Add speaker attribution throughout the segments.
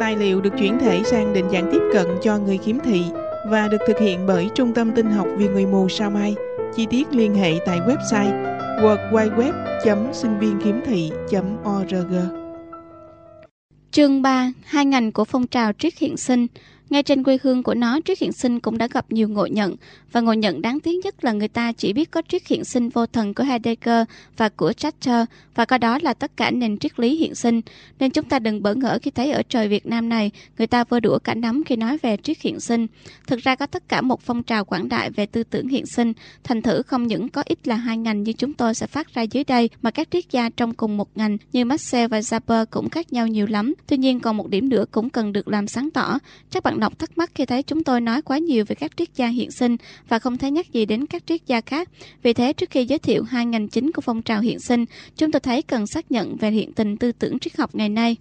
Speaker 1: Tài liệu được chuyển thể sang định dạng tiếp cận cho người khiếm thị và được thực hiện bởi Trung tâm Tinh học vì người mù Sao Mai. Chi tiết liên hệ tại website www.sinh viên org
Speaker 2: Chương 3. Hai ngành của phong trào triết hiện sinh ngay trên quê hương của nó, triết hiện sinh cũng đã gặp nhiều ngộ nhận, và ngộ nhận đáng tiếc nhất là người ta chỉ biết có triết hiện sinh vô thần của Heidegger và của Chester, và coi đó là tất cả nền triết lý hiện sinh. Nên chúng ta đừng bỡ ngỡ khi thấy ở trời Việt Nam này, người ta vơ đũa cả nắm khi nói về triết hiện sinh. Thực ra có tất cả một phong trào quảng đại về tư tưởng hiện sinh, thành thử không những có ít là hai ngành như chúng tôi sẽ phát ra dưới đây, mà các triết gia trong cùng một ngành như Marcel và Zapper cũng khác nhau nhiều lắm. Tuy nhiên còn một điểm nữa cũng cần được làm sáng tỏ. Chắc bạn đọc thắc mắc khi thấy chúng tôi nói quá nhiều về các triết gia hiện sinh và không thấy nhắc gì đến các triết gia khác. Vì thế, trước khi giới thiệu hai ngành chính của phong trào hiện sinh, chúng tôi thấy cần xác nhận về hiện tình tư tưởng triết học ngày nay.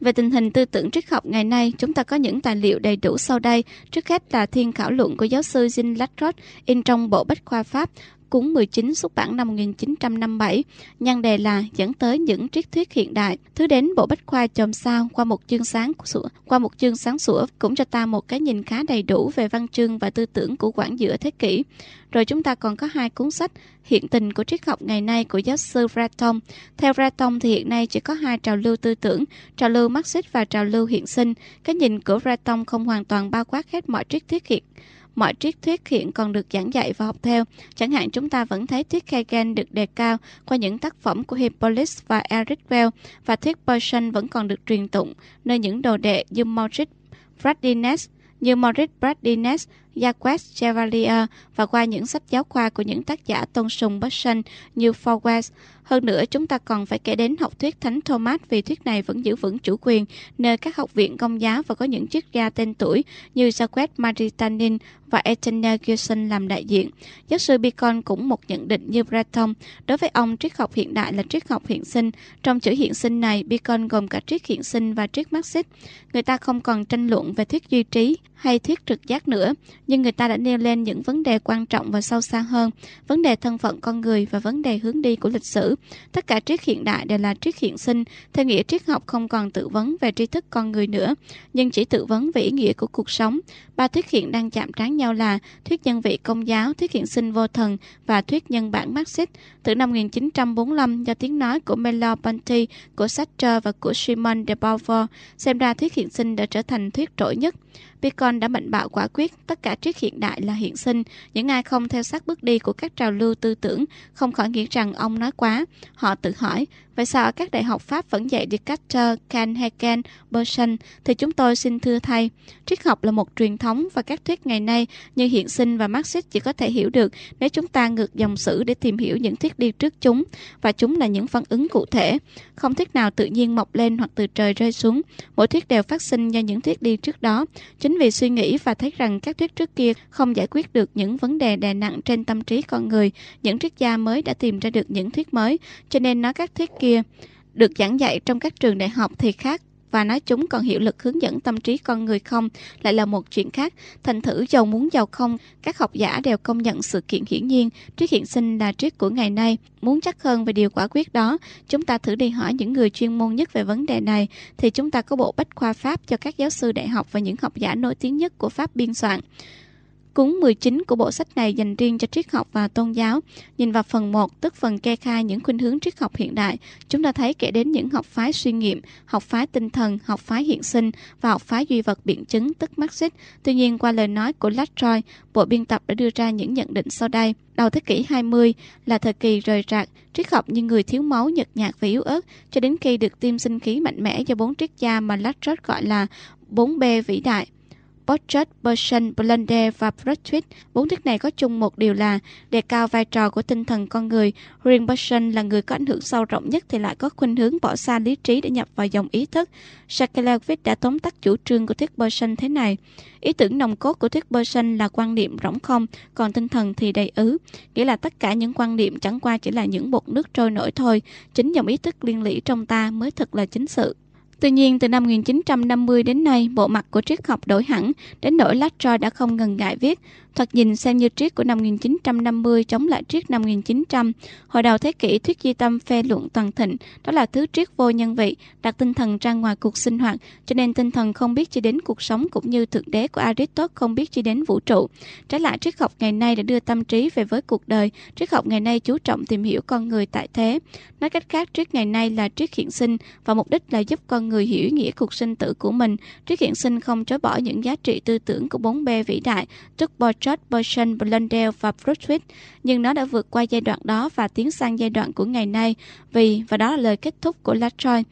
Speaker 2: Về tình hình tư tưởng triết học ngày nay, chúng ta có những tài liệu đầy đủ sau đây. Trước hết là thiên khảo luận của giáo sư Jean Lacroix in trong bộ Bách khoa Pháp Cúng 19 xuất bản năm 1957, nhan đề là dẫn tới những triết thuyết hiện đại. Thứ đến bộ bách khoa chòm sao qua một chương sáng sủa, qua một chương sáng sủa cũng cho ta một cái nhìn khá đầy đủ về văn chương và tư tưởng của quãng giữa thế kỷ. Rồi chúng ta còn có hai cuốn sách Hiện tình của triết học ngày nay của giáo sư Raton. Theo Raton thì hiện nay chỉ có hai trào lưu tư tưởng, trào lưu Marxist và trào lưu hiện sinh. Cái nhìn của Raton không hoàn toàn bao quát hết mọi triết thuyết hiện mọi triết thuyết hiện còn được giảng dạy và học theo. Chẳng hạn chúng ta vẫn thấy thuyết Hegel được đề cao qua những tác phẩm của Hippolytus và Eric Well và thuyết Bergson vẫn còn được truyền tụng nơi những đồ đệ như Maurice Bradines, như Maurice Bradines, Jacques Chevalier và qua những sách giáo khoa của những tác giả tôn sùng Bergson như Forwest. Hơn nữa, chúng ta còn phải kể đến học thuyết Thánh Thomas vì thuyết này vẫn giữ vững chủ quyền nơi các học viện công giáo và có những triết gia tên tuổi như Jacques Maritanin và Etienne Gilson làm đại diện. Giáo sư Bacon cũng một nhận định như Breton. Đối với ông, triết học hiện đại là triết học hiện sinh. Trong chữ hiện sinh này, Bacon gồm cả triết hiện sinh và triết Marxist. Người ta không còn tranh luận về thuyết duy trí hay thuyết trực giác nữa, nhưng người ta đã nêu lên những vấn đề quan trọng và sâu xa hơn, vấn đề thân phận con người và vấn đề hướng đi của lịch sử. Tất cả triết hiện đại đều là triết hiện sinh, theo nghĩa triết học không còn tự vấn về tri thức con người nữa, nhưng chỉ tự vấn về ý nghĩa của cuộc sống. Ba thuyết hiện đang chạm trán nhau là thuyết nhân vị công giáo, thuyết hiện sinh vô thần và thuyết nhân bản Marxist. Từ năm 1945, do tiếng nói của Melo Ponti, của Sartre và của Simon de Beauvoir, xem ra thuyết hiện sinh đã trở thành thuyết trội nhất. Bacon đã mạnh bạo quả quyết tất cả triết hiện đại là hiện sinh. Những ai không theo sát bước đi của các trào lưu tư tưởng không khỏi nghĩ rằng ông nói quá. Họ tự hỏi, vậy sao ở các đại học Pháp vẫn dạy Descartes, Kant, Hegel, Bergson thì chúng tôi xin thưa thay. Triết học là một truyền thống và các thuyết ngày nay như hiện sinh và Marxist chỉ có thể hiểu được nếu chúng ta ngược dòng sử để tìm hiểu những thuyết đi trước chúng và chúng là những phản ứng cụ thể. Không thuyết nào tự nhiên mọc lên hoặc từ trời rơi xuống. Mỗi thuyết đều phát sinh do những thuyết đi trước đó. Chính vì suy nghĩ và thấy rằng các thuyết trước kia không giải quyết được những vấn đề đè nặng trên tâm trí con người, những triết gia mới đã tìm ra được những thuyết mới, cho nên nói các thuyết kia được giảng dạy trong các trường đại học thì khác và nói chúng còn hiệu lực hướng dẫn tâm trí con người không lại là một chuyện khác. Thành thử giàu muốn giàu không, các học giả đều công nhận sự kiện hiển nhiên, triết hiện sinh là triết của ngày nay. Muốn chắc hơn về điều quả quyết đó, chúng ta thử đi hỏi những người chuyên môn nhất về vấn đề này, thì chúng ta có bộ bách khoa Pháp cho các giáo sư đại học và những học giả nổi tiếng nhất của Pháp biên soạn. Cuốn 19 của bộ sách này dành riêng cho triết học và tôn giáo. Nhìn vào phần 1, tức phần kê khai những khuynh hướng triết học hiện đại, chúng ta thấy kể đến những học phái suy nghiệm, học phái tinh thần, học phái hiện sinh và học phái duy vật biện chứng, tức Marxist. Tuy nhiên, qua lời nói của Latroy, bộ biên tập đã đưa ra những nhận định sau đây. Đầu thế kỷ 20 là thời kỳ rời rạc, triết học như người thiếu máu, nhợt nhạt và yếu ớt, cho đến khi được tiêm sinh khí mạnh mẽ do bốn triết gia mà Latroy gọi là 4B vĩ đại. Portrait, Bergson, Blonder và Portrait. Bốn thuyết này có chung một điều là đề cao vai trò của tinh thần con người. Riêng Bergson là người có ảnh hưởng sâu rộng nhất thì lại có khuynh hướng bỏ xa lý trí để nhập vào dòng ý thức. Shakelevich đã tóm tắt chủ trương của thuyết Bergson thế này. Ý tưởng nòng cốt của thuyết Bergson là quan niệm rỗng không, còn tinh thần thì đầy ứ. Nghĩa là tất cả những quan niệm chẳng qua chỉ là những bột nước trôi nổi thôi. Chính dòng ý thức liên lỉ trong ta mới thật là chính sự. Tuy nhiên, từ năm 1950 đến nay, bộ mặt của triết học đổi hẳn, đến nỗi Lattroy đã không ngần ngại viết Thoạt nhìn xem như triết của năm 1950 chống lại triết năm 1900. Hồi đầu thế kỷ, thuyết duy tâm phe luận toàn thịnh, đó là thứ triết vô nhân vị, đặt tinh thần ra ngoài cuộc sinh hoạt, cho nên tinh thần không biết chi đến cuộc sống cũng như thượng đế của Aristotle không biết chi đến vũ trụ. Trái lại, triết học ngày nay đã đưa tâm trí về với cuộc đời. Triết học ngày nay chú trọng tìm hiểu con người tại thế. Nói cách khác, triết ngày nay là triết hiện sinh và mục đích là giúp con người người hiểu nghĩa cuộc sinh tử của mình. Triết hiện sinh không chối bỏ những giá trị tư tưởng của bốn bê vĩ đại, tức George Bertrand Blundell và Brunswick, nhưng nó đã vượt qua giai đoạn đó và tiến sang giai đoạn của ngày nay. Vì, và đó là lời kết thúc của Latroy,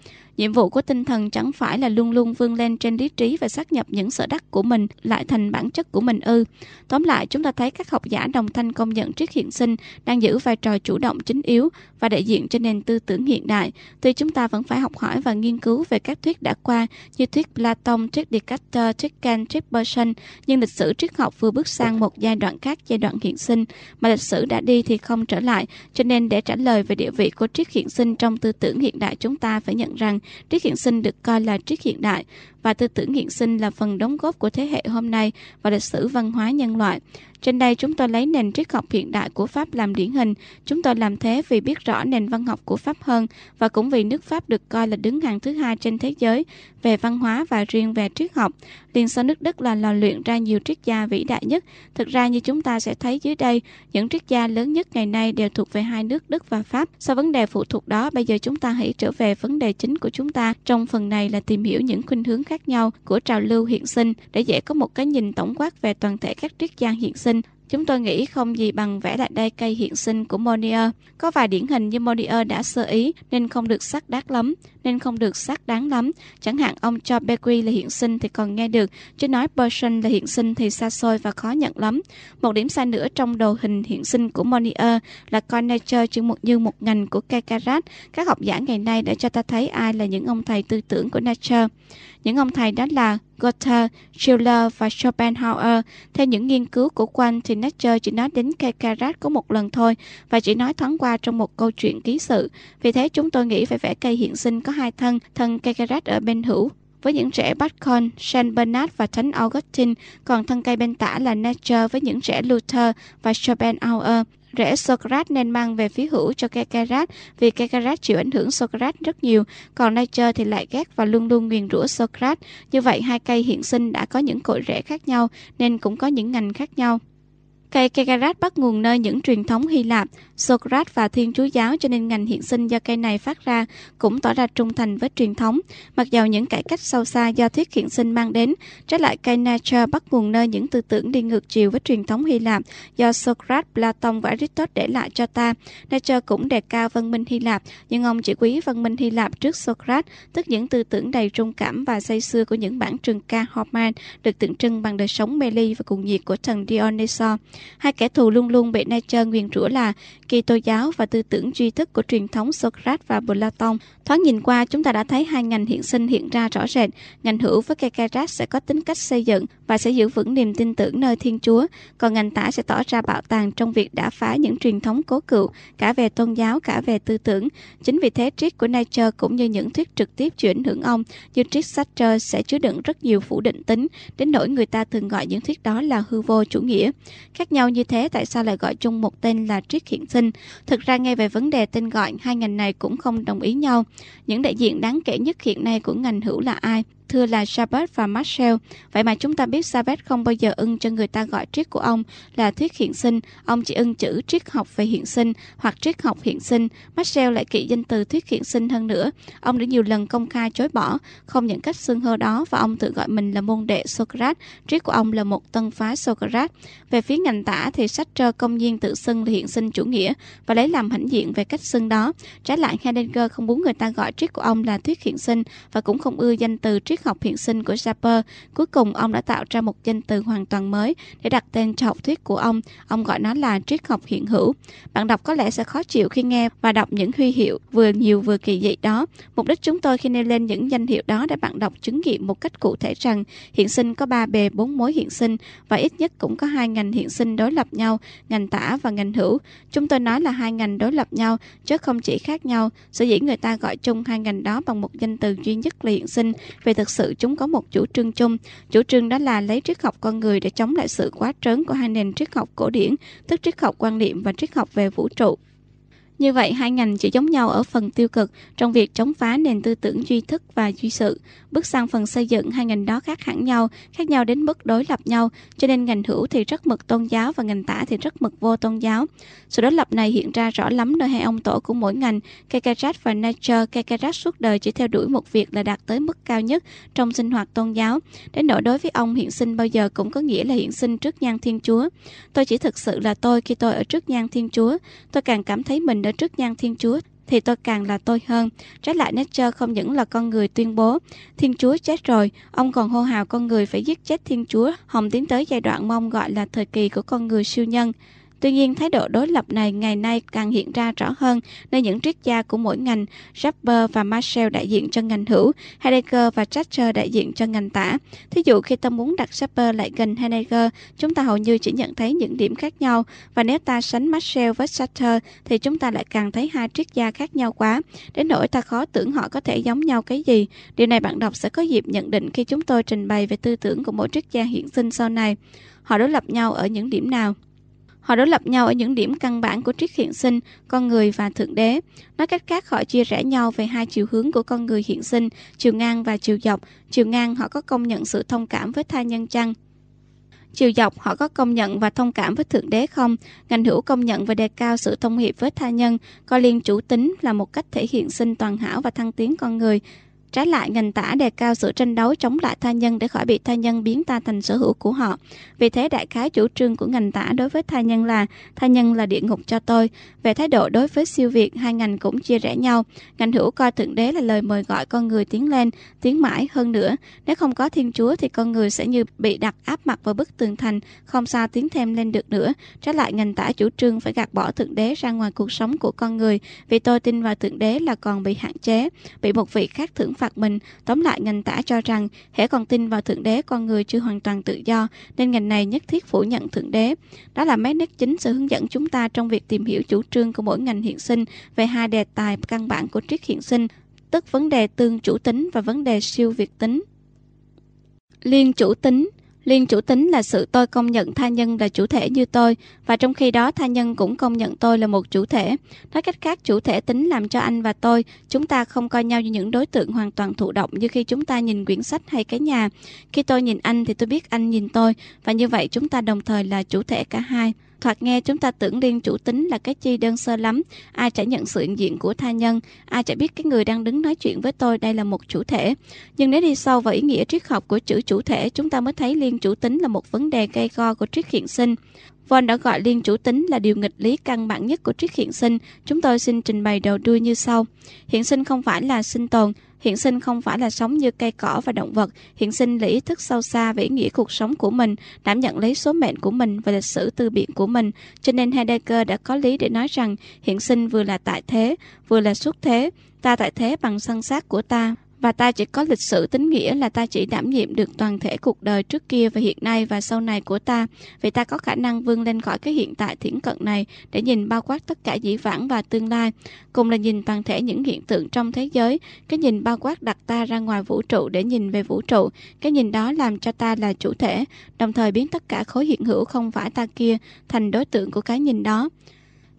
Speaker 2: Nhiệm vụ của tinh thần chẳng phải là luôn luôn vươn lên trên lý trí và xác nhập những sở đắc của mình lại thành bản chất của mình ư. Tóm lại, chúng ta thấy các học giả đồng thanh công nhận triết hiện sinh đang giữ vai trò chủ động chính yếu và đại diện cho nền tư tưởng hiện đại. Tuy chúng ta vẫn phải học hỏi và nghiên cứu về các thuyết đã qua như thuyết Platon, thuyết Descartes, thuyết Kant, thuyết Bergson, nhưng lịch sử triết học vừa bước sang một giai đoạn khác, giai đoạn hiện sinh, mà lịch sử đã đi thì không trở lại. Cho nên để trả lời về địa vị của triết hiện sinh trong tư tưởng hiện đại chúng ta phải nhận rằng triết hiện sinh được coi là triết hiện đại và tư tưởng hiện sinh là phần đóng góp của thế hệ hôm nay và lịch sử văn hóa nhân loại. Trên đây chúng tôi lấy nền triết học hiện đại của Pháp làm điển hình. Chúng tôi làm thế vì biết rõ nền văn học của Pháp hơn và cũng vì nước Pháp được coi là đứng hàng thứ hai trên thế giới về văn hóa và riêng về triết học. Liền sau nước Đức là lò luyện ra nhiều triết gia vĩ đại nhất. Thực ra như chúng ta sẽ thấy dưới đây, những triết gia lớn nhất ngày nay đều thuộc về hai nước Đức và Pháp. Sau vấn đề phụ thuộc đó, bây giờ chúng ta hãy trở về vấn đề chính của chúng ta. Trong phần này là tìm hiểu những khuynh hướng khác nhau của trào lưu hiện sinh để dễ có một cái nhìn tổng quát về toàn thể các triết gia hiện sinh. Chúng tôi nghĩ không gì bằng vẽ lại đây cây hiện sinh của Monier. Có vài điển hình như Monier đã sơ ý nên không được sắc đắt lắm, nên không được sắc đáng lắm. Chẳng hạn ông cho Becky là hiện sinh thì còn nghe được, chứ nói Person là hiện sinh thì xa xôi và khó nhận lắm. Một điểm sai nữa trong đồ hình hiện sinh của Monier là coi nature như một, như một ngành của Kekarat. Các học giả ngày nay đã cho ta thấy ai là những ông thầy tư tưởng của nature. Những ông thầy đó là Goethe, Schiller và Schopenhauer. Theo những nghiên cứu của Quang thì Nietzsche chỉ nói đến Kekarat có một lần thôi và chỉ nói thoáng qua trong một câu chuyện ký sự. Vì thế chúng tôi nghĩ phải vẽ cây hiện sinh có hai thân, thân Kekarat ở bên hữu với những trẻ Bacon, Saint Bernard và Thánh Augustine, còn thân cây bên tả là Nature với những trẻ Luther và Schopenhauer. Rễ Socrates nên mang về phía hữu cho Kekarat vì Kekarat chịu ảnh hưởng Socrates rất nhiều, còn Nature thì lại ghét và luôn luôn nguyền rủa Socrates. Như vậy hai cây hiện sinh đã có những cội rễ khác nhau nên cũng có những ngành khác nhau. Cây Kekarat bắt nguồn nơi những truyền thống Hy Lạp, Socrates và Thiên Chúa giáo cho nên ngành hiện sinh do cây này phát ra cũng tỏ ra trung thành với truyền thống. Mặc dầu những cải cách sâu xa do thuyết hiện sinh mang đến, trái lại cây Nature bắt nguồn nơi những tư tưởng đi ngược chiều với truyền thống Hy Lạp do Socrates, Platon và Aristotle để lại cho ta. Nature cũng đề cao văn minh Hy Lạp, nhưng ông chỉ quý văn minh Hy Lạp trước Socrates, tức những tư tưởng đầy trung cảm và say xưa của những bản trường ca Homer được tượng trưng bằng đời sống mê ly và cuồng nhiệt của thần Dionysos. Hai kẻ thù luôn luôn bị Nietzsche nguyền rủa là kỳ tô giáo và tư tưởng duy thức của truyền thống Socrates và Platon. Thoáng nhìn qua, chúng ta đã thấy hai ngành hiện sinh hiện ra rõ rệt. Ngành hữu với Kekarat sẽ có tính cách xây dựng và sẽ giữ vững niềm tin tưởng nơi Thiên Chúa, còn ngành tả sẽ tỏ ra bạo tàng trong việc đã phá những truyền thống cố cựu, cả về tôn giáo, cả về tư tưởng. Chính vì thế, triết của Nietzsche cũng như những thuyết trực tiếp chịu ảnh hưởng ông, như triết Sartre sẽ chứa đựng rất nhiều phủ định tính, đến nỗi người ta thường gọi những thuyết đó là hư vô chủ nghĩa. Khác nhau như thế, tại sao lại gọi chung một tên là triết hiện sinh? Thực ra ngay về vấn đề tên gọi, hai ngành này cũng không đồng ý nhau. Những đại diện đáng kể nhất hiện nay của ngành hữu là ai? Thưa là Jabez và Marcel Vậy mà chúng ta biết Jabez không bao giờ ưng cho người ta gọi triết của ông là thuyết hiện sinh. Ông chỉ ưng chữ triết học về hiện sinh hoặc triết học hiện sinh. Marcel lại kỵ danh từ thuyết hiện sinh hơn nữa. Ông đã nhiều lần công khai chối bỏ, không nhận cách xưng hô đó và ông tự gọi mình là môn đệ Socrates. Triết của ông là một tân phái Socrates. Về phía ngành tả thì sách trơ công nhiên tự xưng là hiện sinh chủ nghĩa và lấy làm hãnh diện về cách xưng đó. Trái lại Heidegger không muốn người ta gọi triết của ông là thuyết hiện sinh và cũng không ưa danh từ triết triết học hiện sinh của Zapper. Cuối cùng, ông đã tạo ra một danh từ hoàn toàn mới để đặt tên cho học thuyết của ông. Ông gọi nó là triết học hiện hữu. Bạn đọc có lẽ sẽ khó chịu khi nghe và đọc những huy hiệu vừa nhiều vừa kỳ dị đó. Mục đích chúng tôi khi nêu lên những danh hiệu đó để bạn đọc chứng nghiệm một cách cụ thể rằng hiện sinh có ba bề bốn mối hiện sinh và ít nhất cũng có hai ngành hiện sinh đối lập nhau, ngành tả và ngành hữu. Chúng tôi nói là hai ngành đối lập nhau, chứ không chỉ khác nhau. Sở dĩ người ta gọi chung hai ngành đó bằng một danh từ duy nhất là hiện sinh, vì thực sự chúng có một chủ trương chung. Chủ trương đó là lấy triết học con người để chống lại sự quá trớn của hai nền triết học cổ điển, tức triết học quan niệm và triết học về vũ trụ. Như vậy, hai ngành chỉ giống nhau ở phần tiêu cực trong việc chống phá nền tư tưởng duy thức và duy sự. Bước sang phần xây dựng, hai ngành đó khác hẳn nhau, khác nhau đến mức đối lập nhau, cho nên ngành hữu thì rất mực tôn giáo và ngành tả thì rất mực vô tôn giáo. Sự đối lập này hiện ra rõ lắm nơi hai ông tổ của mỗi ngành, Kekarat và Nature. Kekarat suốt đời chỉ theo đuổi một việc là đạt tới mức cao nhất trong sinh hoạt tôn giáo. Đến nỗi đối với ông, hiện sinh bao giờ cũng có nghĩa là hiện sinh trước nhan Thiên Chúa. Tôi chỉ thực sự là tôi khi tôi ở trước nhan Thiên Chúa. Tôi càng cảm thấy mình đã ở trước nhan Thiên Chúa thì tôi càng là tôi hơn. Trái lại Nature không những là con người tuyên bố Thiên Chúa chết rồi, ông còn hô hào con người phải giết chết Thiên Chúa, hồng tiến tới giai đoạn mong gọi là thời kỳ của con người siêu nhân. Tuy nhiên, thái độ đối lập này ngày nay càng hiện ra rõ hơn nơi những triết gia của mỗi ngành, Rapper và Marshall đại diện cho ngành hữu, Heidegger và Thatcher đại diện cho ngành tả. Thí dụ khi ta muốn đặt Rapper lại gần Heidegger, chúng ta hầu như chỉ nhận thấy những điểm khác nhau, và nếu ta sánh Marshall với Sartre thì chúng ta lại càng thấy hai triết gia khác nhau quá, đến nỗi ta khó tưởng họ có thể giống nhau cái gì. Điều này bạn đọc sẽ có dịp nhận định khi chúng tôi trình bày về tư tưởng của mỗi triết gia hiện sinh sau này. Họ đối lập nhau ở những điểm nào? Họ đối lập nhau ở những điểm căn bản của triết hiện sinh, con người và thượng đế. Nói cách khác, họ chia rẽ nhau về hai chiều hướng của con người hiện sinh, chiều ngang và chiều dọc. Chiều ngang họ có công nhận sự thông cảm với tha nhân chăng? Chiều dọc họ có công nhận và thông cảm với Thượng Đế không? Ngành hữu công nhận và đề cao sự thông hiệp với tha nhân, coi liên chủ tính là một cách thể hiện sinh toàn hảo và thăng tiến con người. Trái lại, ngành tả đề cao sự tranh đấu chống lại tha nhân để khỏi bị tha nhân biến ta thành sở hữu của họ. Vì thế, đại khái chủ trương của ngành tả đối với tha nhân là tha nhân là địa ngục cho tôi. Về thái độ đối với siêu việt, hai ngành cũng chia rẽ nhau. Ngành hữu coi thượng đế là lời mời gọi con người tiến lên, tiến mãi hơn nữa. Nếu không có thiên chúa thì con người sẽ như bị đặt áp mặt vào bức tường thành, không sao tiến thêm lên được nữa. Trái lại, ngành tả chủ trương phải gạt bỏ thượng đế ra ngoài cuộc sống của con người. Vì tôi tin vào thượng đế là còn bị hạn chế, bị một vị khác thưởng phạt mình. Tóm lại, ngành tả cho rằng, hễ còn tin vào Thượng Đế, con người chưa hoàn toàn tự do, nên ngành này nhất thiết phủ nhận Thượng Đế. Đó là mấy nét chính sẽ hướng dẫn chúng ta trong việc tìm hiểu chủ trương của mỗi ngành hiện sinh về hai đề tài căn bản của triết hiện sinh, tức vấn đề tương chủ tính và vấn đề siêu việt tính. Liên chủ tính Liên chủ tính là sự tôi công nhận tha nhân là chủ thể như tôi và trong khi đó tha nhân cũng công nhận tôi là một chủ thể. Nói cách khác, chủ thể tính làm cho anh và tôi, chúng ta không coi nhau như những đối tượng hoàn toàn thụ động như khi chúng ta nhìn quyển sách hay cái nhà. Khi tôi nhìn anh thì tôi biết anh nhìn tôi và như vậy chúng ta đồng thời là chủ thể cả hai. Thoạt nghe chúng ta tưởng liên chủ tính là cái chi đơn sơ lắm, ai chả nhận sự hiện diện của tha nhân, ai chả biết cái người đang đứng nói chuyện với tôi đây là một chủ thể. Nhưng nếu đi sâu vào ý nghĩa triết học của chữ chủ thể, chúng ta mới thấy liên chủ tính là một vấn đề gây go của triết hiện sinh. Von đã gọi liên chủ tính là điều nghịch lý căn bản nhất của triết hiện sinh. Chúng tôi xin trình bày đầu đuôi như sau. Hiện sinh không phải là sinh tồn, Hiện sinh không phải là sống như cây cỏ và động vật, hiện sinh là ý thức sâu xa về ý nghĩa cuộc sống của mình, đảm nhận lấy số mệnh của mình và lịch sử tư biện của mình. Cho nên Heidegger đã có lý để nói rằng hiện sinh vừa là tại thế, vừa là xuất thế, ta tại thế bằng sân xác của ta và ta chỉ có lịch sử tính nghĩa là ta chỉ đảm nhiệm được toàn thể cuộc đời trước kia và hiện nay và sau này của ta. Vì ta có khả năng vươn lên khỏi cái hiện tại thiển cận này để nhìn bao quát tất cả dĩ vãng và tương lai, cùng là nhìn toàn thể những hiện tượng trong thế giới. Cái nhìn bao quát đặt ta ra ngoài vũ trụ để nhìn về vũ trụ. Cái nhìn đó làm cho ta là chủ thể, đồng thời biến tất cả khối hiện hữu không phải ta kia thành đối tượng của cái nhìn đó.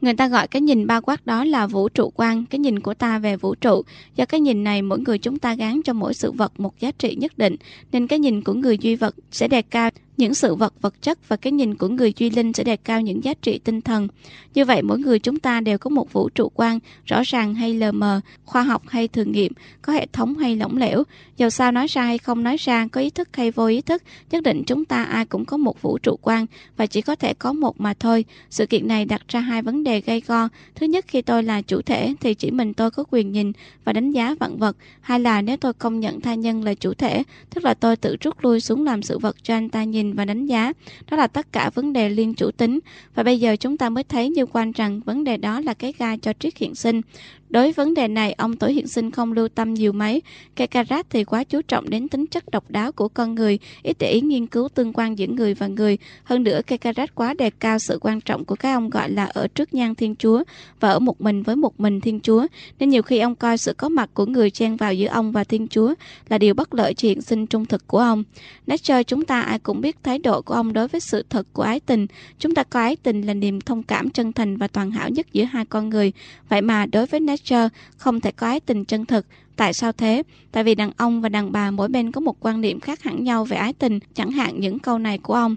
Speaker 2: Người ta gọi cái nhìn bao quát đó là vũ trụ quan, cái nhìn của ta về vũ trụ. Do cái nhìn này, mỗi người chúng ta gán cho mỗi sự vật một giá trị nhất định, nên cái nhìn của người duy vật sẽ đề cao những sự vật vật chất và cái nhìn của người duy linh sẽ đề cao những giá trị tinh thần. Như vậy mỗi người chúng ta đều có một vũ trụ quan rõ ràng hay lờ mờ, khoa học hay thử nghiệm, có hệ thống hay lỏng lẻo. Dầu sao nói ra hay không nói ra, có ý thức hay vô ý thức, nhất định chúng ta ai cũng có một vũ trụ quan và chỉ có thể có một mà thôi. Sự kiện này đặt ra hai vấn đề gây go. Thứ nhất, khi tôi là chủ thể thì chỉ mình tôi có quyền nhìn và đánh giá vạn vật. hay là nếu tôi công nhận tha nhân là chủ thể, tức là tôi tự rút lui xuống làm sự vật cho anh ta nhìn và đánh giá. Đó là tất cả vấn đề liên chủ tính. Và bây giờ chúng ta mới thấy như quan rằng vấn đề đó là cái gai cho triết hiện sinh. Đối vấn đề này, ông Tổ Hiện Sinh không lưu tâm nhiều mấy. Kekarat thì quá chú trọng đến tính chất độc đáo của con người, ít để ý nghiên cứu tương quan giữa người và người. Hơn nữa, Kekarat quá đề cao sự quan trọng của cái ông gọi là ở trước nhan Thiên Chúa và ở một mình với một mình Thiên Chúa. Nên nhiều khi ông coi sự có mặt của người chen vào giữa ông và Thiên Chúa là điều bất lợi cho hiện sinh trung thực của ông. Nietzsche chúng ta ai cũng biết thái độ của ông đối với sự thật của ái tình. Chúng ta coi ái tình là niềm thông cảm chân thành và toàn hảo nhất giữa hai con người. Vậy mà đối với nature không thể có ái tình chân thực. Tại sao thế? Tại vì đàn ông và đàn bà mỗi bên có một quan niệm khác hẳn nhau về ái tình, chẳng hạn những câu này của ông.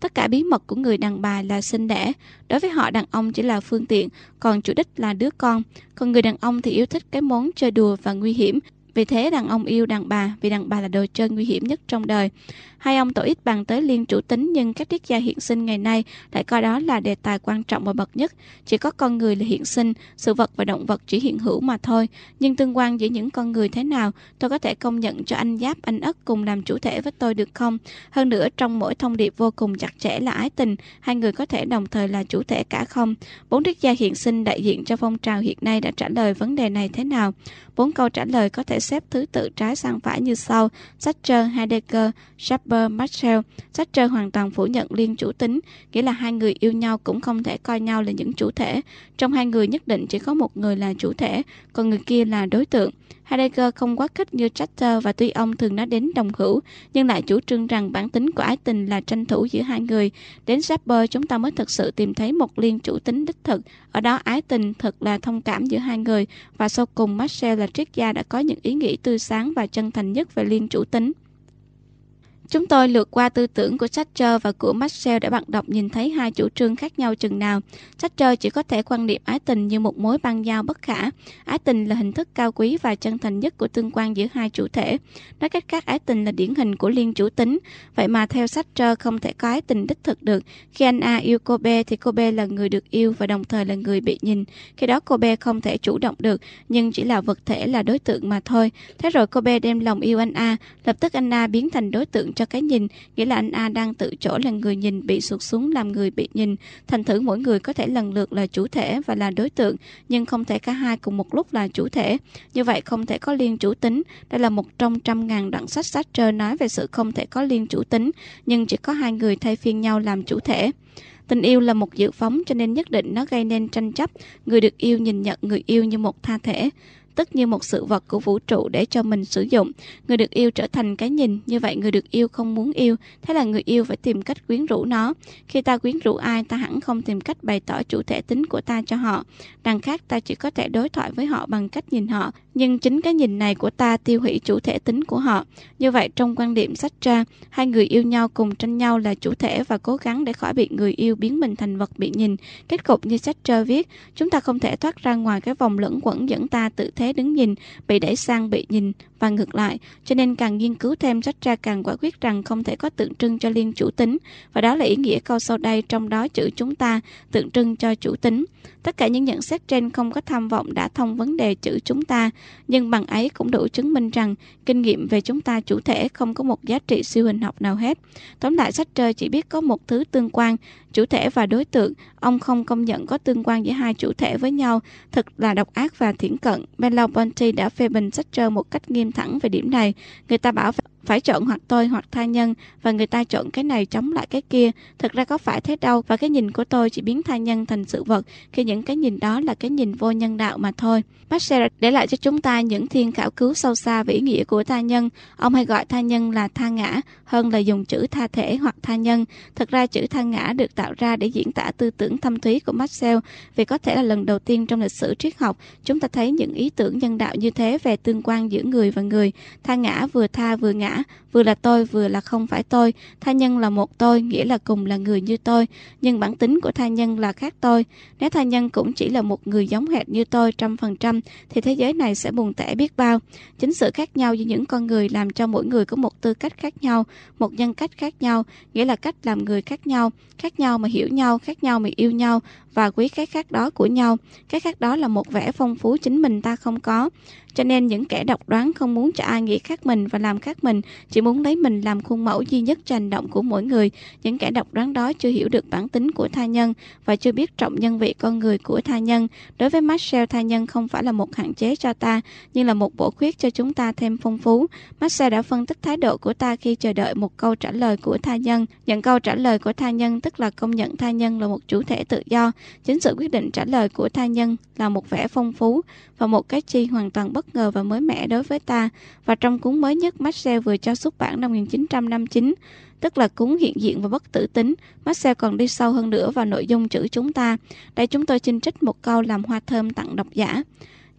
Speaker 2: Tất cả bí mật của người đàn bà là sinh đẻ. Đối với họ đàn ông chỉ là phương tiện, còn chủ đích là đứa con. Còn người đàn ông thì yêu thích cái món chơi đùa và nguy hiểm. Vì thế đàn ông yêu đàn bà vì đàn bà là đồ chơi nguy hiểm nhất trong đời. Hai ông tổ ít bàn tới liên chủ tính nhưng các triết gia hiện sinh ngày nay lại coi đó là đề tài quan trọng và bậc nhất. Chỉ có con người là hiện sinh, sự vật và động vật chỉ hiện hữu mà thôi. Nhưng tương quan giữa những con người thế nào, tôi có thể công nhận cho anh Giáp, anh Ất cùng làm chủ thể với tôi được không? Hơn nữa, trong mỗi thông điệp vô cùng chặt chẽ là ái tình, hai người có thể đồng thời là chủ thể cả không? Bốn triết gia hiện sinh đại diện cho phong trào hiện nay đã trả lời vấn đề này thế nào? Bốn câu trả lời có thể xếp thứ tự trái sang phải như sau. Thatcher, Heidegger, Schapper, Marshall. Thatcher hoàn toàn phủ nhận liên chủ tính, nghĩa là hai người yêu nhau cũng không thể coi nhau là những chủ thể. Trong hai người nhất định chỉ có một người là chủ thể, còn người kia là đối tượng. Heidegger không quá khích như Chester và tuy ông thường nói đến đồng hữu, nhưng lại chủ trương rằng bản tính của ái tình là tranh thủ giữa hai người. Đến Sapper chúng ta mới thực sự tìm thấy một liên chủ tính đích thực. Ở đó ái tình thật là thông cảm giữa hai người và sau cùng Marcel là triết gia đã có những ý nghĩ tươi sáng và chân thành nhất về liên chủ tính. Chúng tôi lượt qua tư tưởng của Thatcher và của Marcel để bạn đọc nhìn thấy hai chủ trương khác nhau chừng nào. Thatcher chỉ có thể quan niệm ái tình như một mối băng giao bất khả. Ái tình là hình thức cao quý và chân thành nhất của tương quan giữa hai chủ thể. Nói cách khác, ái tình là điển hình của liên chủ tính. Vậy mà theo Thatcher không thể có ái tình đích thực được. Khi anh A yêu cô B thì cô B là người được yêu và đồng thời là người bị nhìn. Khi đó cô B không thể chủ động được, nhưng chỉ là vật thể là đối tượng mà thôi. Thế rồi cô B đem lòng yêu anh A, lập tức anh A biến thành đối tượng cho cái nhìn, nghĩa là anh A đang tự chỗ là người nhìn bị sụt xuống làm người bị nhìn. Thành thử mỗi người có thể lần lượt là chủ thể và là đối tượng, nhưng không thể cả hai cùng một lúc là chủ thể. Như vậy không thể có liên chủ tính. Đây là một trong trăm ngàn đoạn sách Sartre nói về sự không thể có liên chủ tính, nhưng chỉ có hai người thay phiên nhau làm chủ thể. Tình yêu là một dự phóng cho nên nhất định nó gây nên tranh chấp. Người được yêu nhìn nhận người yêu như một tha thể tức như một sự vật của vũ trụ để cho mình sử dụng. Người được yêu trở thành cái nhìn, như vậy người được yêu không muốn yêu, thế là người yêu phải tìm cách quyến rũ nó. Khi ta quyến rũ ai, ta hẳn không tìm cách bày tỏ chủ thể tính của ta cho họ. Đằng khác, ta chỉ có thể đối thoại với họ bằng cách nhìn họ, nhưng chính cái nhìn này của ta tiêu hủy chủ thể tính của họ. Như vậy, trong quan điểm sách ra, hai người yêu nhau cùng tranh nhau là chủ thể và cố gắng để khỏi bị người yêu biến mình thành vật bị nhìn. Kết cục như sách viết, chúng ta không thể thoát ra ngoài cái vòng lẫn quẩn dẫn ta tự thế đứng nhìn, bị đẩy sang bị nhìn và ngược lại. Cho nên càng nghiên cứu thêm sách ra càng quả quyết rằng không thể có tượng trưng cho liên chủ tính. Và đó là ý nghĩa câu sau đây trong đó chữ chúng ta tượng trưng cho chủ tính. Tất cả những nhận xét trên không có tham vọng đã thông vấn đề chữ chúng ta, nhưng bằng ấy cũng đủ chứng minh rằng kinh nghiệm về chúng ta chủ thể không có một giá trị siêu hình học nào hết. Tóm lại sách trời chỉ biết có một thứ tương quan, chủ thể và đối tượng. Ông không công nhận có tương quan giữa hai chủ thể với nhau, thật là độc ác và thiển cận. Belo Ponti đã phê bình sách trời một cách nghiêm thẳng về điểm này. Người ta bảo phải chọn hoặc tôi hoặc tha nhân, và người ta chọn cái này chống lại cái kia. Thực ra có phải thế đâu, và cái nhìn của tôi chỉ biến tha nhân thành sự vật, khi những cái nhìn đó là cái nhìn vô nhân đạo mà thôi. Pasteur để lại cho chúng ta những thiên khảo cứu sâu xa về ý nghĩa của tha nhân. Ông hay gọi tha nhân là tha ngã, hơn là dùng chữ tha thể hoặc tha nhân. Thực ra chữ tha ngã được tạo ra để diễn tả tư tưởng thâm thúy của Marcel vì có thể là lần đầu tiên trong lịch sử triết học, chúng ta thấy những ý tưởng nhân đạo như thế về tương quan giữa người và người. Tha ngã vừa tha vừa ngã ngã, vừa là tôi vừa là không phải tôi. Tha nhân là một tôi, nghĩa là cùng là người như tôi, nhưng bản tính của tha nhân là khác tôi. Nếu tha nhân cũng chỉ là một người giống hệt như tôi trăm phần trăm, thì thế giới này sẽ buồn tẻ biết bao. Chính sự khác nhau giữa những con người làm cho mỗi người có một tư cách khác nhau, một nhân cách khác nhau, nghĩa là cách làm người khác nhau, khác nhau mà hiểu nhau, khác nhau mà yêu nhau và quý cái khác đó của nhau. Cái khác đó là một vẻ phong phú chính mình ta không có. Cho nên những kẻ độc đoán không muốn cho ai nghĩ khác mình và làm khác mình, chỉ muốn lấy mình làm khuôn mẫu duy nhất cho hành động của mỗi người. Những kẻ độc đoán đó chưa hiểu được bản tính của tha nhân và chưa biết trọng nhân vị con người của tha nhân. Đối với Marcel, tha nhân không phải là một hạn chế cho ta, nhưng là một bổ khuyết cho chúng ta thêm phong phú. Marcel đã phân tích thái độ của ta khi chờ đợi một câu trả lời của tha nhân. Nhận câu trả lời của tha nhân tức là công nhận tha nhân là một chủ thể tự do. Chính sự quyết định trả lời của tha nhân là một vẻ phong phú và một cái chi hoàn toàn bất ngờ và mới mẻ đối với ta. Và trong cuốn mới nhất Marcel vừa cho xuất bản năm 1959, tức là cúng hiện diện và bất tử tính, Marcel còn đi sâu hơn nữa vào nội dung chữ chúng ta. Đây chúng tôi xin trích một câu làm hoa thơm tặng độc giả.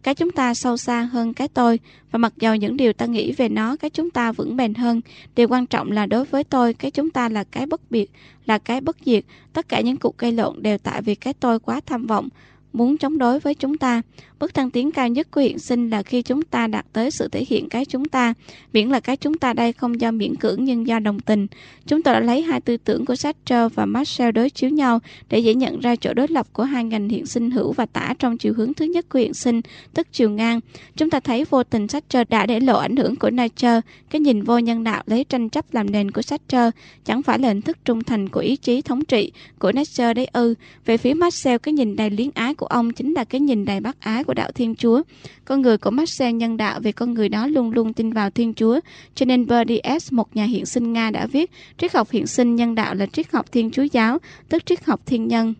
Speaker 2: Cái chúng ta sâu xa hơn cái tôi, và mặc dầu những điều ta nghĩ về nó, cái chúng ta vững bền hơn. Điều quan trọng là đối với tôi, cái chúng ta là cái bất biệt, là cái bất diệt. Tất cả những cuộc gây lộn đều tại vì cái tôi quá tham vọng, muốn chống đối với chúng ta. Bước thăng tiến cao nhất của hiện sinh là khi chúng ta đạt tới sự thể hiện cái chúng ta, miễn là cái chúng ta đây không do miễn cưỡng nhưng do đồng tình. Chúng tôi đã lấy hai tư tưởng của Sartre và Marcel đối chiếu nhau để dễ nhận ra chỗ đối lập của hai ngành hiện sinh hữu và tả trong chiều hướng thứ nhất của hiện sinh, tức chiều ngang. Chúng ta thấy vô tình Sartre đã để lộ ảnh hưởng của Nietzsche, cái nhìn vô nhân đạo lấy tranh chấp làm nền của Sartre, chẳng phải là hình thức trung thành của ý chí thống trị của Nietzsche đấy ư. Về phía Marcel, cái nhìn đầy liếng ái của ông chính là cái nhìn đầy bác ái của đạo Thiên Chúa. Con người của sen nhân đạo vì con người đó luôn luôn tin vào Thiên Chúa. Cho nên Berdies, một nhà hiện sinh Nga đã viết, triết học hiện sinh nhân đạo là triết học Thiên Chúa giáo, tức triết học thiên nhân.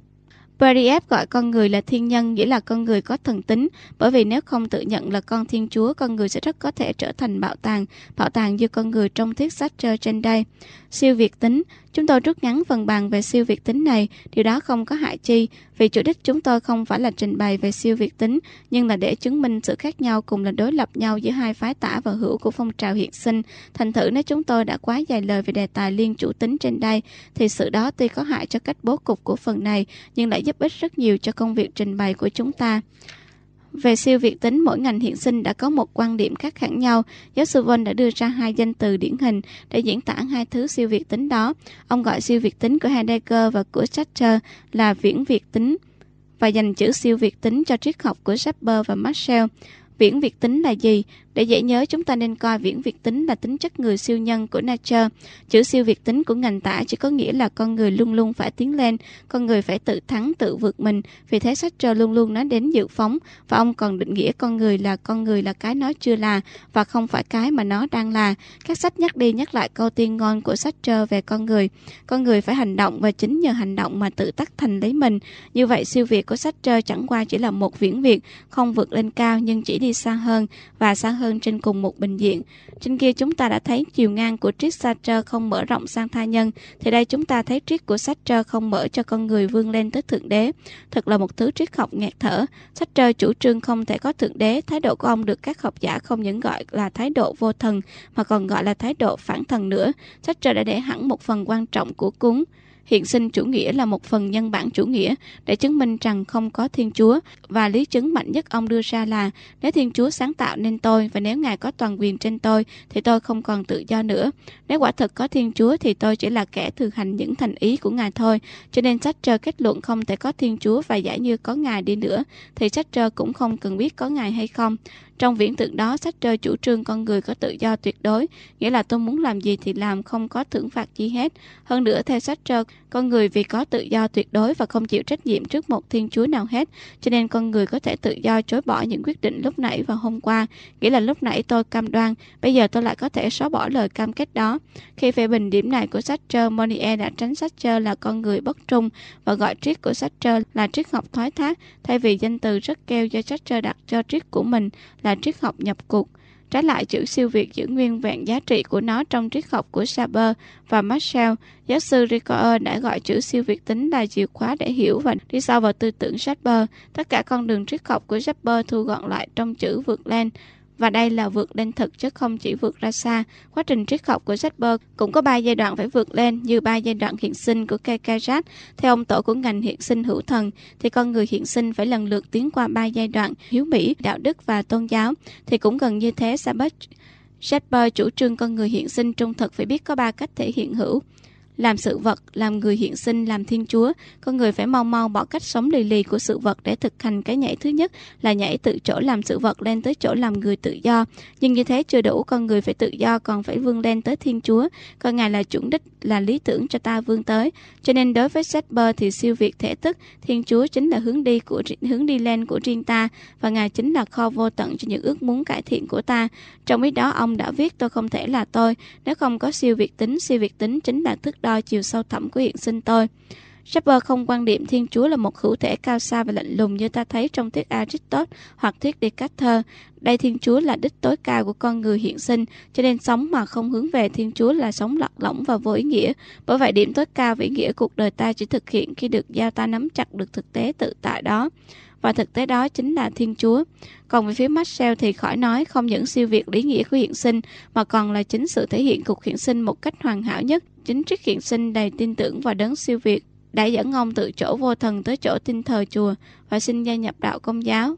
Speaker 2: Berdiev gọi con người là thiên nhân nghĩa là con người có thần tính, bởi vì nếu không tự nhận là con thiên chúa, con người sẽ rất có thể trở thành bảo tàng, bảo tàng như con người trong thuyết sách trên đây. Siêu việt tính, chúng tôi rút ngắn phần bàn về siêu việt tính này, điều đó không có hại chi, vì chủ đích chúng tôi không phải là trình bày về siêu việt tính, nhưng là để chứng minh sự khác nhau cùng là đối lập nhau giữa hai phái tả và hữu của phong trào hiện sinh. Thành thử nếu chúng tôi đã quá dài lời về đề tài liên chủ tính trên đây, thì sự đó tuy có hại cho cách bố cục của phần này, nhưng lại giúp ích rất nhiều cho công việc trình bày của chúng ta. Về siêu việt tính, mỗi ngành hiện sinh đã có một quan điểm khác hẳn nhau. Giáo sư Vân đã đưa ra hai danh từ điển hình để diễn tả hai thứ siêu việt tính đó. Ông gọi siêu việt tính của Heidegger và của Sartre là viễn việt tính và dành chữ siêu việt tính cho triết học của Sapper và Marcel. Viễn việt tính là gì? Để dễ nhớ, chúng ta nên coi viễn việt tính là tính chất người siêu nhân của nature. Chữ siêu việt tính của ngành tả chỉ có nghĩa là con người luôn luôn phải tiến lên, con người phải tự thắng, tự vượt mình. Vì thế Sartre luôn luôn nói đến dự phóng, và ông còn định nghĩa con người là con người là cái nó chưa là, và không phải cái mà nó đang là. Các sách nhắc đi nhắc lại câu tiên ngon của Sartre về con người. Con người phải hành động và chính nhờ hành động mà tự tắt thành lấy mình. Như vậy siêu việt của Sartre chẳng qua chỉ là một viễn việt, không vượt lên cao nhưng chỉ đi xa hơn và xa hơn hơn trên cùng một bình diện. Trên kia chúng ta đã thấy chiều ngang của triết Sartre không mở rộng sang tha nhân, thì đây chúng ta thấy triết của Sartre không mở cho con người vươn lên tới thượng đế. Thật là một thứ triết học nghẹt thở. Sartre chủ trương không thể có thượng đế, thái độ của ông được các học giả không những gọi là thái độ vô thần, mà còn gọi là thái độ phản thần nữa. Sartre đã để hẳn một phần quan trọng của cúng hiện sinh chủ nghĩa là một phần nhân bản chủ nghĩa để chứng minh rằng không có Thiên Chúa và lý chứng mạnh nhất ông đưa ra là, nếu Thiên Chúa sáng tạo nên tôi và nếu Ngài có toàn quyền trên tôi, thì tôi không còn tự do nữa. Nếu quả thực có Thiên Chúa, thì tôi chỉ là kẻ thực hành những thành ý của Ngài thôi. Cho nên sách trơ kết luận không thể có Thiên Chúa và giả như có Ngài đi nữa, thì sách trơ cũng không cần biết có Ngài hay không. Trong viễn tượng đó, sách trời chủ trương con người có tự do tuyệt đối, nghĩa là tôi muốn làm gì thì làm không có thưởng phạt gì hết. Hơn nữa, theo sách trơ, con người vì có tự do tuyệt đối và không chịu trách nhiệm trước một thiên chúa nào hết, cho nên con người có thể tự do chối bỏ những quyết định lúc nãy và hôm qua, nghĩa là lúc nãy tôi cam đoan, bây giờ tôi lại có thể xóa bỏ lời cam kết đó. Khi phê bình điểm này của sách trơ, Monier đã tránh sách trơ là con người bất trung và gọi triết của sách trơ là triết học thoái thác, thay vì danh từ rất keo do sách trơ đặt cho triết của mình là triết học nhập cuộc. Trái lại, chữ siêu việt giữ nguyên vẹn giá trị của nó trong triết học của Saber và Marshall. Giáo sư Ricoeur đã gọi chữ siêu việt tính là chìa khóa để hiểu và đi sâu vào tư tưởng Saber. Tất cả con đường triết học của Saber thu gọn lại trong chữ vượt lên và đây là vượt lên thực chứ không chỉ vượt ra xa. Quá trình triết học của Zetberg cũng có ba giai đoạn phải vượt lên như ba giai đoạn hiện sinh của Kekajat. Theo ông tổ của ngành hiện sinh hữu thần, thì con người hiện sinh phải lần lượt tiến qua ba giai đoạn hiếu mỹ, đạo đức và tôn giáo. Thì cũng gần như thế, Sabbath Zetberg chủ trương con người hiện sinh trung thực phải biết có ba cách thể hiện hữu làm sự vật, làm người hiện sinh, làm Thiên Chúa, con người phải mau mau bỏ cách sống lì lì của sự vật để thực hành cái nhảy thứ nhất là nhảy từ chỗ làm sự vật lên tới chỗ làm người tự do. Nhưng như thế chưa đủ, con người phải tự do còn phải vươn lên tới Thiên Chúa. Con Ngài là chuẩn đích, là lý tưởng cho ta vươn tới. Cho nên đối với Setber thì siêu việt thể tức, Thiên Chúa chính là hướng đi của hướng đi lên của riêng ta và Ngài chính là kho vô tận cho những ước muốn cải thiện của ta. Trong ý đó ông đã viết tôi không thể là tôi, nếu không có siêu việt tính, siêu việt tính chính là thức đo chiều sâu thẳm của hiện sinh tôi. Shepard không quan điểm Thiên Chúa là một hữu thể cao xa và lạnh lùng như ta thấy trong thuyết Aristotle hoặc thuyết Descartes. Đây Thiên Chúa là đích tối cao của con người hiện sinh, cho nên sống mà không hướng về Thiên Chúa là sống lọt lỏng và vô ý nghĩa. Bởi vậy điểm tối cao và ý nghĩa cuộc đời ta chỉ thực hiện khi được giao ta nắm chặt được thực tế tự tại đó và thực tế đó chính là Thiên Chúa. Còn về phía Marcel thì khỏi nói không những siêu việt lý nghĩa của hiện sinh mà còn là chính sự thể hiện cuộc hiện sinh một cách hoàn hảo nhất. Chính triết hiện sinh đầy tin tưởng và đấng siêu việt đã dẫn ông từ chỗ vô thần tới chỗ tin thờ chùa và xin gia nhập đạo công giáo.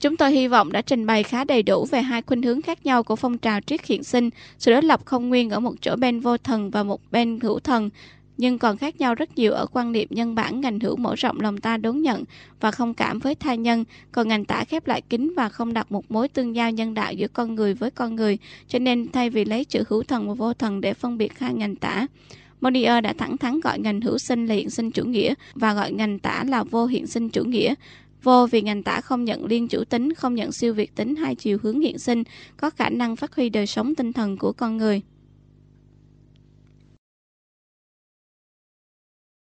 Speaker 2: Chúng tôi hy vọng đã trình bày khá đầy đủ về hai khuynh hướng khác nhau của phong trào triết hiện sinh, sự đối lập không nguyên ở một chỗ bên vô thần và một bên hữu thần, nhưng còn khác nhau rất nhiều ở quan niệm nhân bản ngành hữu mở rộng lòng ta đón nhận và không cảm với tha nhân, còn ngành tả khép lại kín và không đặt một mối tương giao nhân đạo giữa con người với con người, cho nên thay vì lấy chữ hữu thần và vô thần để phân biệt hai ngành tả, Monier đã thẳng thắn gọi ngành hữu sinh là hiện sinh chủ nghĩa và gọi ngành tả là vô hiện sinh chủ nghĩa. Vô vì ngành tả không nhận liên chủ tính, không nhận siêu việt tính hai chiều hướng hiện sinh, có khả năng phát huy đời sống tinh thần của con người.